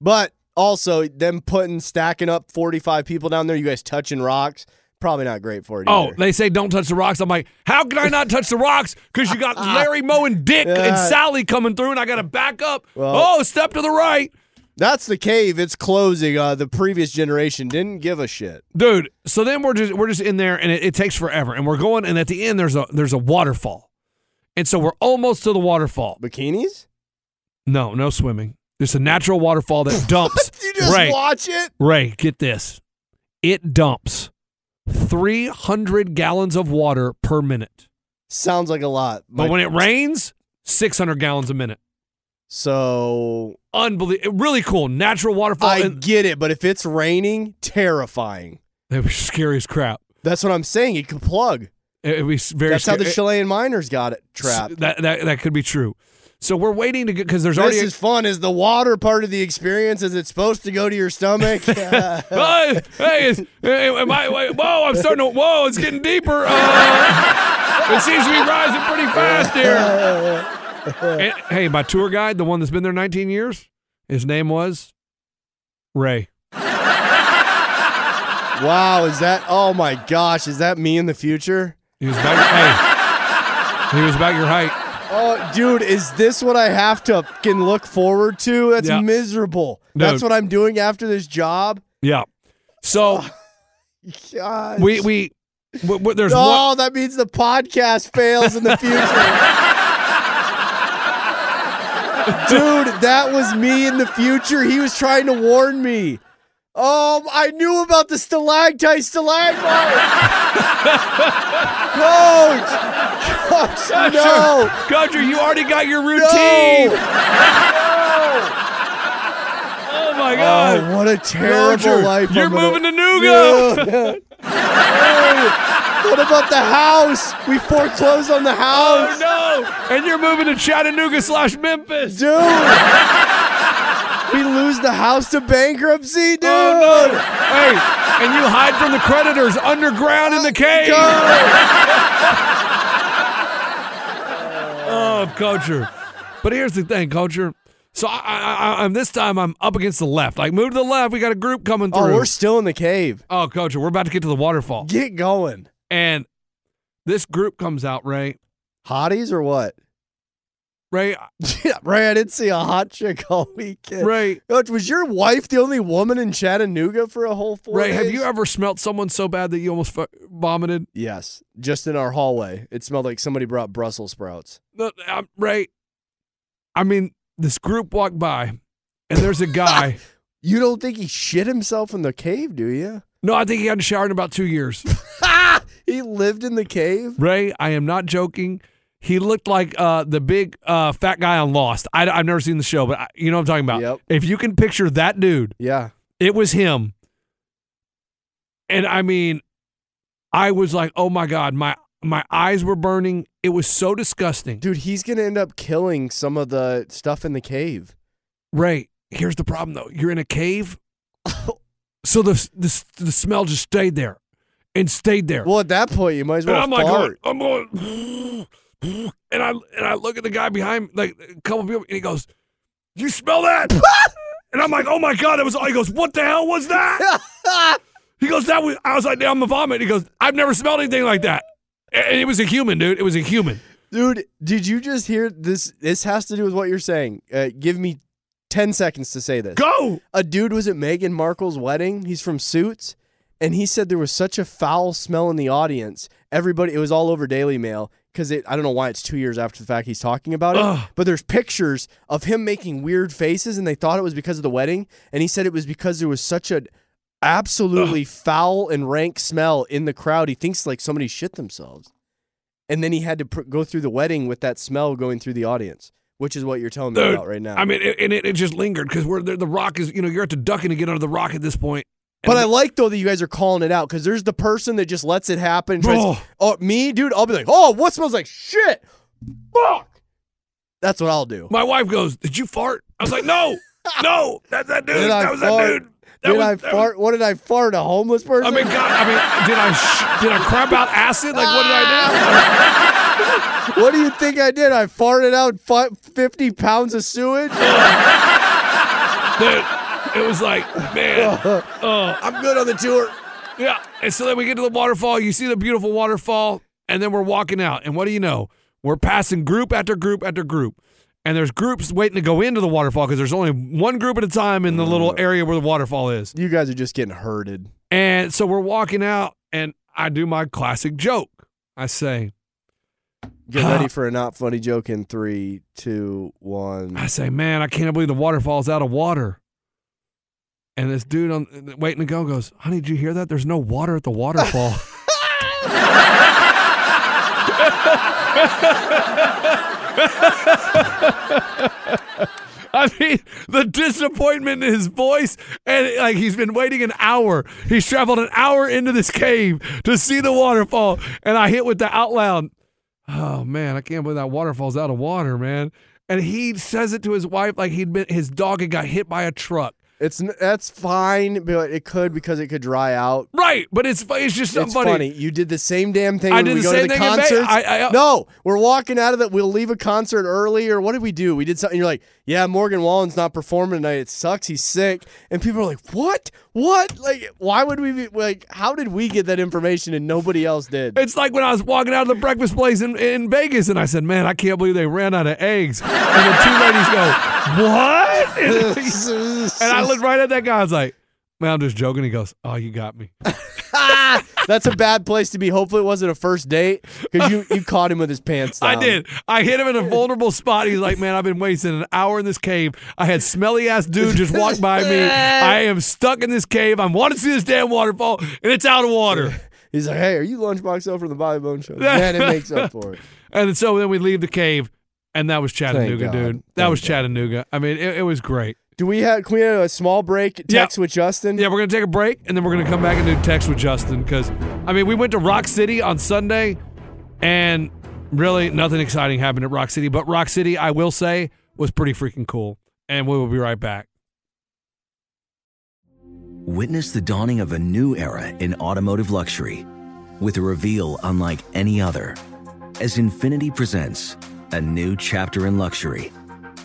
But also, them putting, stacking up 45 people down there, you guys touching rocks, probably not great for it Oh, they say don't touch the rocks. I'm like, how can I not [LAUGHS] touch the rocks? Because you got [LAUGHS] Larry Moe and Dick and Sally coming through, and I got to back up. Well- oh, step to the right. That's the cave. It's closing. Uh, the previous generation didn't give a shit. dude. So then we're just we're just in there, and it, it takes forever. And we're going, and at the end there's a there's a waterfall, and so we're almost to the waterfall. Bikinis? No, no swimming. It's a natural waterfall that [LAUGHS] dumps. You just Ray, watch it? Ray, get this. It dumps 300 gallons of water per minute. Sounds like a lot. But My- when it rains, 600 gallons a minute. so Unbelievable. Eh, really cool. Natural waterfall. I and get it, but if it's raining, terrifying. it was scary as crap. That's what I'm saying. It could plug. It, it was very That's how the. Chilean miners got it trapped. That, that, that could be true. So we're waiting to get, because there's This already. is fun. Is the water part of the experience? Is it supposed to go to your stomach? [LAUGHS] hey, hey, is, am I, whoa, I'm starting to, whoa, it's getting deeper. Uh, it seems to be rising pretty fast here. [LAUGHS] And, hey, my tour guide, the one that's been there 19 years, his name was Ray. wow, is that? Oh my gosh, is that me in the future? He was about, hey, he was about your height. Oh, dude, is this what I have to fucking look forward to? That's Yeah. miserable. That's what I'm doing after this job. Yeah. So [LAUGHS] Gosh. we, we, w- w- there's oh, one. that means the podcast fails in the [LAUGHS] future. Dude, that was me in the future. He was trying to warn me. Um, I knew about the stalactite stalagmite. [LAUGHS] Coach, Coach, no, Gudger, you already got your routine. No. Oh my oh, God. Oh, what a terrible life! You're I'm gonna- moving to Nooga. Hey, what about the house? We foreclosed on the house. Oh no! And you're moving to Chattanooga slash Memphis. Dude, we lose the house to bankruptcy, oh, dude. Oh no! Hey, and you hide from the creditors underground in the cave. Oh, culture. But here's the thing, culture. So I, I, I, I'm this time I'm up against the left. Like move to the left. We got a group coming oh, through. Oh, we're still in the cave. Oh, culture. We're about to get to the waterfall. Get going. And this group comes out, right? Hotties or what? Ray, [LAUGHS] Yeah, Ray, I didn't see a hot chick all weekend. Ray, Coach, was your wife the only woman in Chattanooga for a whole four Ray. Have you ever smelt someone so bad that you almost fu- vomited? Yes, just in our hallway. It smelled like somebody brought Brussels sprouts. No, um, Ray. I mean, this group walked by, and there's a guy. [LAUGHS] You don't think he shit himself in the cave, do you? no, I think he hadn't showered in about two years. [LAUGHS] He lived in the cave? Ray, I am not joking. He looked like uh, the big uh, fat guy on Lost. I, have never seen the show, but I, you know what I'm talking about. Yep. If you can picture that dude, Yeah. it was him. And I mean, I was like, oh my god, my my eyes were burning. It was so disgusting. Dude, he's going to end up killing some of the stuff in the cave. Right. here's the problem though. You're in a cave, [LAUGHS] so the the the smell just stayed there, and stayed there. Well, at that point, you might as and well I'm like, fart. going, I'm going, [SIGHS] [SIGHS] [GASPS] and I and I look at the guy behind, like a couple people, and he goes, "You smell that?" [LAUGHS] and I'm like, "Oh my god!" That was. all." He goes, "What the hell was that?" [LAUGHS] he goes, "That was." I was like, "I'm a vomit." He goes, "I've never smelled anything like that." And it was a human, dude. It was a human. Dude, did you just hear this? This has to do with what you're saying. Uh, give me 10 seconds to say this. Go! A dude was at Meghan Markle's wedding. He's from Suits. And he said there was such a foul smell in the audience. Everybody, it was all over Daily Mail because I don't know why it's two years after the fact he's talking about it. Ugh. But there's pictures of him making weird faces and they thought it was because of the wedding. And he said it was because there was such a absolutely foul and rank smell in the crowd. He thinks like somebody shit themselves. And then he had to pr- go through the wedding with that smell going through the audience, which is what you're telling me Dude, about right now. I mean, it, and it, it just lingered because we're the, the rock is you know you're at the ducking to get under the rock at this point. But I like though that you guys are calling it out because there's the person that just lets it happen. Tries, Oh. me, dude, I'll be like, oh, what smells like shit? Fuck. That's what I'll do. My wife goes, "Did you fart?" I was like, "No, [LAUGHS] no, that's that dude. Did I that was fart? that dude." That did was- I that was- fart? what did I fart? A homeless person? I mean, God, I mean, did I sh- did I crap out acid? Like, what did I do? [LAUGHS] what do you think I did? I farted out fi- 50 pounds of sewage? [LAUGHS] Dude, it was like, man, oh, I'm good on the tour. Yeah, and so then we get to the waterfall. You see the beautiful waterfall, and then we're walking out. And what do you know? We're passing group after group after group. And there's groups waiting to go into the waterfall because there's only one group at a time in the little mm. area where the waterfall is. You guys are just getting herded. And so we're walking out, and I do my classic joke. I say, Get ready for a not funny joke in three, two, one. I say, man, I can't believe the waterfall's out of water. And this dude on waiting to go goes, honey, did you hear that? There's no water at the waterfall. [LAUGHS] I mean, the disappointment in his voice, and like he's been waiting an hour. He's traveled an hour into this cave to see the waterfall, and I hit with the out loud. Oh man, I can't believe that waterfall's out of water, man. And he says it to his wife like he'd been his dog had got hit by a truck. It's that's fine, but it could because it could dry out. Right, but it's it's just It's somebody. funny. You did the same damn thing I when did we the go same to the thing. I- I- uh no, we're walking out of that. We'll leave a concert early, or what did we do? We did something. You're like, yeah, Morgan Wallen's not performing tonight. It sucks. He's sick. And people are like, what? What? Like, why would we be like? How did we get that information and nobody else did? It's like when I was walking out of the breakfast place in, in Vegas and I said, Man, I can't believe they ran out of eggs. And the two ladies go, What? [LAUGHS] [LAUGHS] And, I looked right at that guy. I was like, Man, I'm just joking. He goes, Oh, you got me. [LAUGHS] That's a bad place to be. Hopefully, it wasn't a first date because you you caught him with his pants down. I did. I hit him in a vulnerable spot. He's like, Man, I've been wasting an hour in this cave. I had smelly ass dude just walk [LAUGHS] by me. I am stuck in this cave. I want to see this damn waterfall, and it's out of water. [LAUGHS] He's like, hey, are you Lunchbox over from the Bobby Bones Show? [LAUGHS] Man, it makes up for it. And so then we leave the cave, and that was Chattanooga, dude. That Thank was God. Chattanooga. I mean, it, it was great. Do we have? Can we have a small break? Text with Justin. Yeah, we're gonna take a break, and then we're gonna come back and do text with Justin because I mean, we went to Rock City on Sunday, and really nothing exciting happened at Rock City. But Rock City, I will say, was pretty freaking cool. And we will be right back. Witness the dawning of a new era in automotive luxury with a reveal unlike any other as Infiniti presents a new chapter in luxury,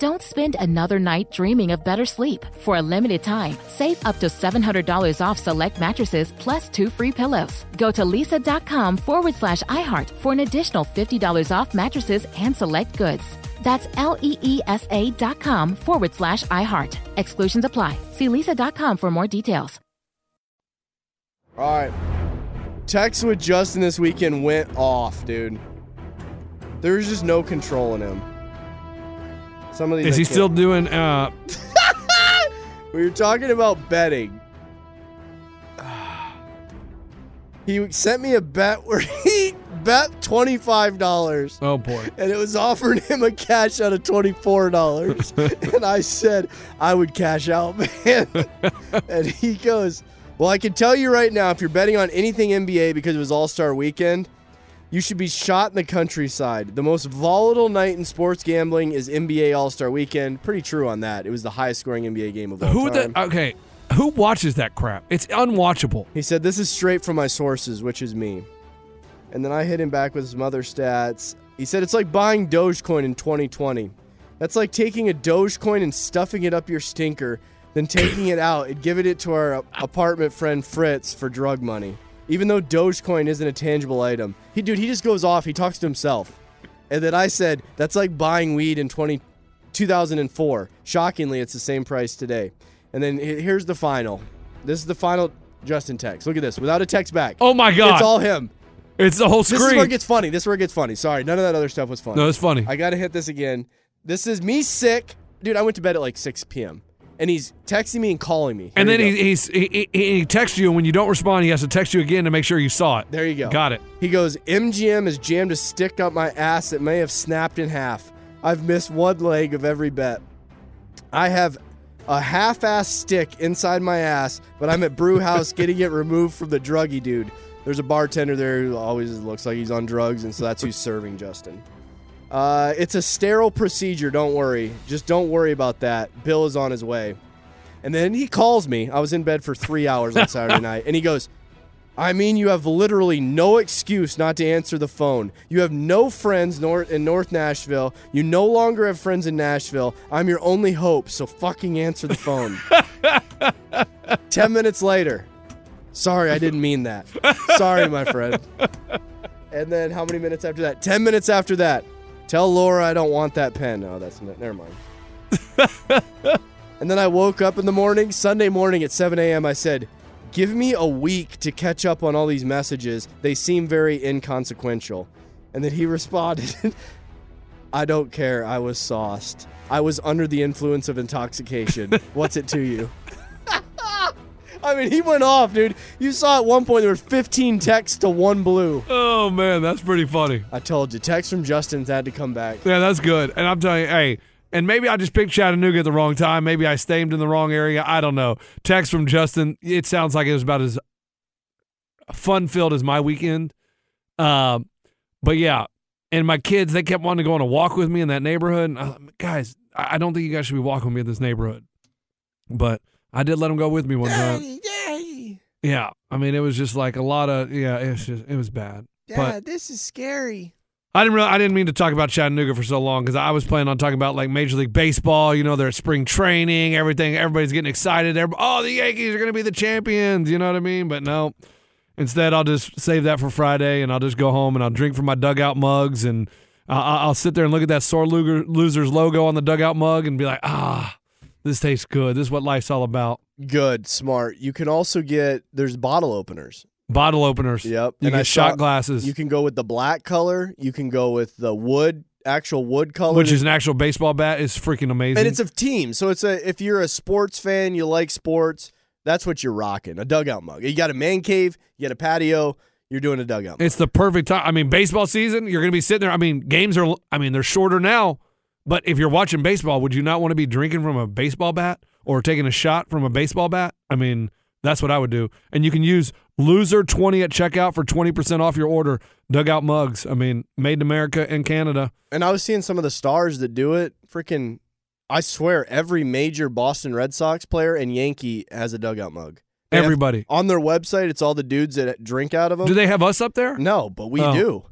Don't spend another night dreaming of better sleep. For a limited time, save up to $700 off select mattresses plus two free pillows. Go to leesa.com forward slash iHeart for an additional $50 off mattresses and select goods. That's L E E S A dot com forward slash iHeart. Exclusions apply. See leesa.com for more details. All right. Text with Justin this weekend went off, dude. There's just no controlling him. Some of these Is I he can't- still doing? Uh, [LAUGHS] We were talking about betting. [SIGHS] He sent me a bet where [LAUGHS] he bet $25 oh boy. and it was offering him a cash out of $24. [LAUGHS] and I said, I would cash out, man. and he goes, Well, I can tell you right now, if you're betting on anything NBA because it was All Star weekend, you should be shot in the countryside. The most volatile night in sports gambling is NBA All Star weekend. Pretty true on that. It was the highest scoring NBA game of all Who time. the? Okay, who watches that crap? It's unwatchable. He said, This is straight from my sources, which is me. And then I hit him back with some other stats. He said, It's like buying Dogecoin in 2020. That's like taking a Dogecoin and stuffing it up your stinker, then taking it out and giving it to our apartment friend Fritz for drug money. Even though Dogecoin isn't a tangible item. He, dude, he just goes off. He talks to himself. And then I said, That's like buying weed in 20, 2004. Shockingly, it's the same price today. And then here's the final. This is the final Justin text. Look at this. Without a text back. Oh my God. It's all him. It's the whole screen. This is where it gets funny. This is where it gets funny. Sorry, none of that other stuff was funny. No, it's funny. I gotta hit this again. This is me sick, dude. I went to bed at like 6 p.m. and he's texting me and calling me. and then he, he's he, he, he texts you, and when you don't respond, he has to text you again to make sure you saw it. There you go. Got it. He goes, MGM has jammed a stick up my ass that may have snapped in half. I've missed one leg of every bet. I have a half-ass stick inside my ass, but I'm at Brew House getting it removed from the druggy dude. There's a bartender there who always looks like he's on drugs, and so that's who's serving Justin. Uh, it's a sterile procedure. Don't worry. Just don't worry about that. Bill is on his way. And then he calls me. I was in bed for three hours on Saturday [LAUGHS] night, and he goes, I mean, you have literally no excuse not to answer the phone. You have no friends nor- in North Nashville. You no longer have friends in Nashville. I'm your only hope, so fucking answer the phone. [LAUGHS] 10 minutes later. Sorry, I didn't mean that. Sorry, my friend. [LAUGHS] And then how many minutes after that? 10 minutes after that. Tell Laura I don't want that pen. Oh, that's never mind. and then I woke up in the morning, Sunday morning at 7 a.m. I said, Give me a week to catch up on all these messages. They seem very inconsequential. And then he [LAUGHS] responded, I don't care. I was sauced. I was under the influence of intoxication. What's it to you? I mean, he went off, dude. You saw at one point there were 15 texts to one blue. Oh man, that's pretty funny. I told you, text from Justin's had to come back. Yeah, that's good. And I'm telling you, hey, and maybe I just picked Chattanooga at the wrong time. Maybe I stayed in the wrong area. I don't know. Text from Justin. It sounds like it was about as fun filled as my weekend. Um, but yeah, and my kids, they kept wanting to go on a walk with me in that neighborhood. And I, guys, I I don't think you guys should be walking with me in this neighborhood. But I did let him go with me one time. Yeah, I mean, it was just like a lot of yeah. It was just, it was bad. but this is scary. I didn't really, I didn't mean to talk about Chattanooga for so long because I was planning on talking about like Major League Baseball. You know, their spring training, everything. Everybody's getting excited. Everybody, oh, the Yankees are going to be the champions. You know what I mean? But no. Instead, I'll just save that for Friday, and I'll just go home and I'll drink from my dugout mugs, and I'll, I'll sit there and look at that sore Luger, losers logo on the dugout mug, and be like, ah, this tastes good. This is what life's all about. Good, smart. You can also get there's bottle openers. Bottle openers. Yep. You And get I shot saw- glasses, You can go with the black color. You can go with the wood, actual wood color. which is an actual baseball bat. Is freaking amazing. and it's a team. So it's a if you're a sports fan, you like sports, that's what you're rocking. A dugout mug. You got a man cave, you got a patio, you're doing a dugout mug. It's the perfect time. I mean, baseball season, you're going to be sitting there. I mean, games are, I mean, they're shorter now, but if you're watching baseball, would you not want to be drinking from a baseball bat or taking a shot from a baseball bat? I mean, that's what I would do. And you can use loser20 at checkout for 20% off your order. Dugout mugs. I mean, made in America and Canada. And I was seeing some of the stars that do it. Freaking, I swear, every major Boston Red Sox player and Yankee has a dugout mug. They have- Everybody. on their website, it's all the dudes that drink out of them. Do they have us up there? No, but we Oh. do.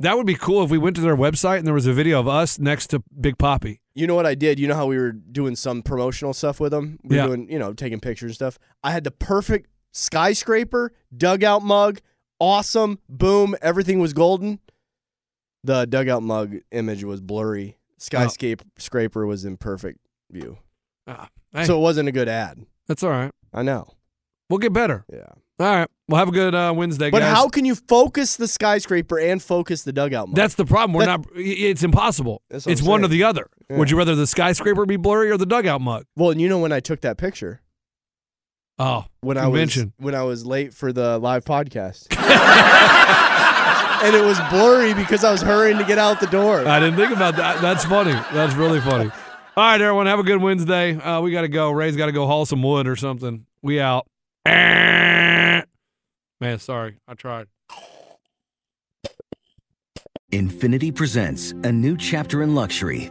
That would be cool if we went to their website and there was a video of us next to Big Papi. You know what I did? You know how we were doing some promotional stuff with them? We were Yeah. doing, you know, taking pictures and stuff. I had the perfect skyscraper, dugout mug, awesome, boom, everything was golden. The dugout mug image was blurry. Skyscape scraper was in perfect view. Ah, hey, So it wasn't a good ad. that's all right. I know. We'll get better. Yeah. All right. Well, have a good uh, Wednesday, guys. But guys. how can you focus the skyscraper and focus the dugout mug? That's the problem. We're That- not. It's impossible. That's what It's I'm one or saying. the other. Yeah. Would you rather the skyscraper be blurry or the dugout mug? well, and you know when I took that picture? Oh, when I was when I was late for the live podcast. [LAUGHS] and it was blurry because I was hurrying to get out the door. I didn't think about that. That's funny. That's really funny. All right, everyone, have a good Wednesday. Uh, we got to go. Ray's got to go haul some wood or something. We out. Man, sorry. I tried. Infiniti presents a new chapter in luxury,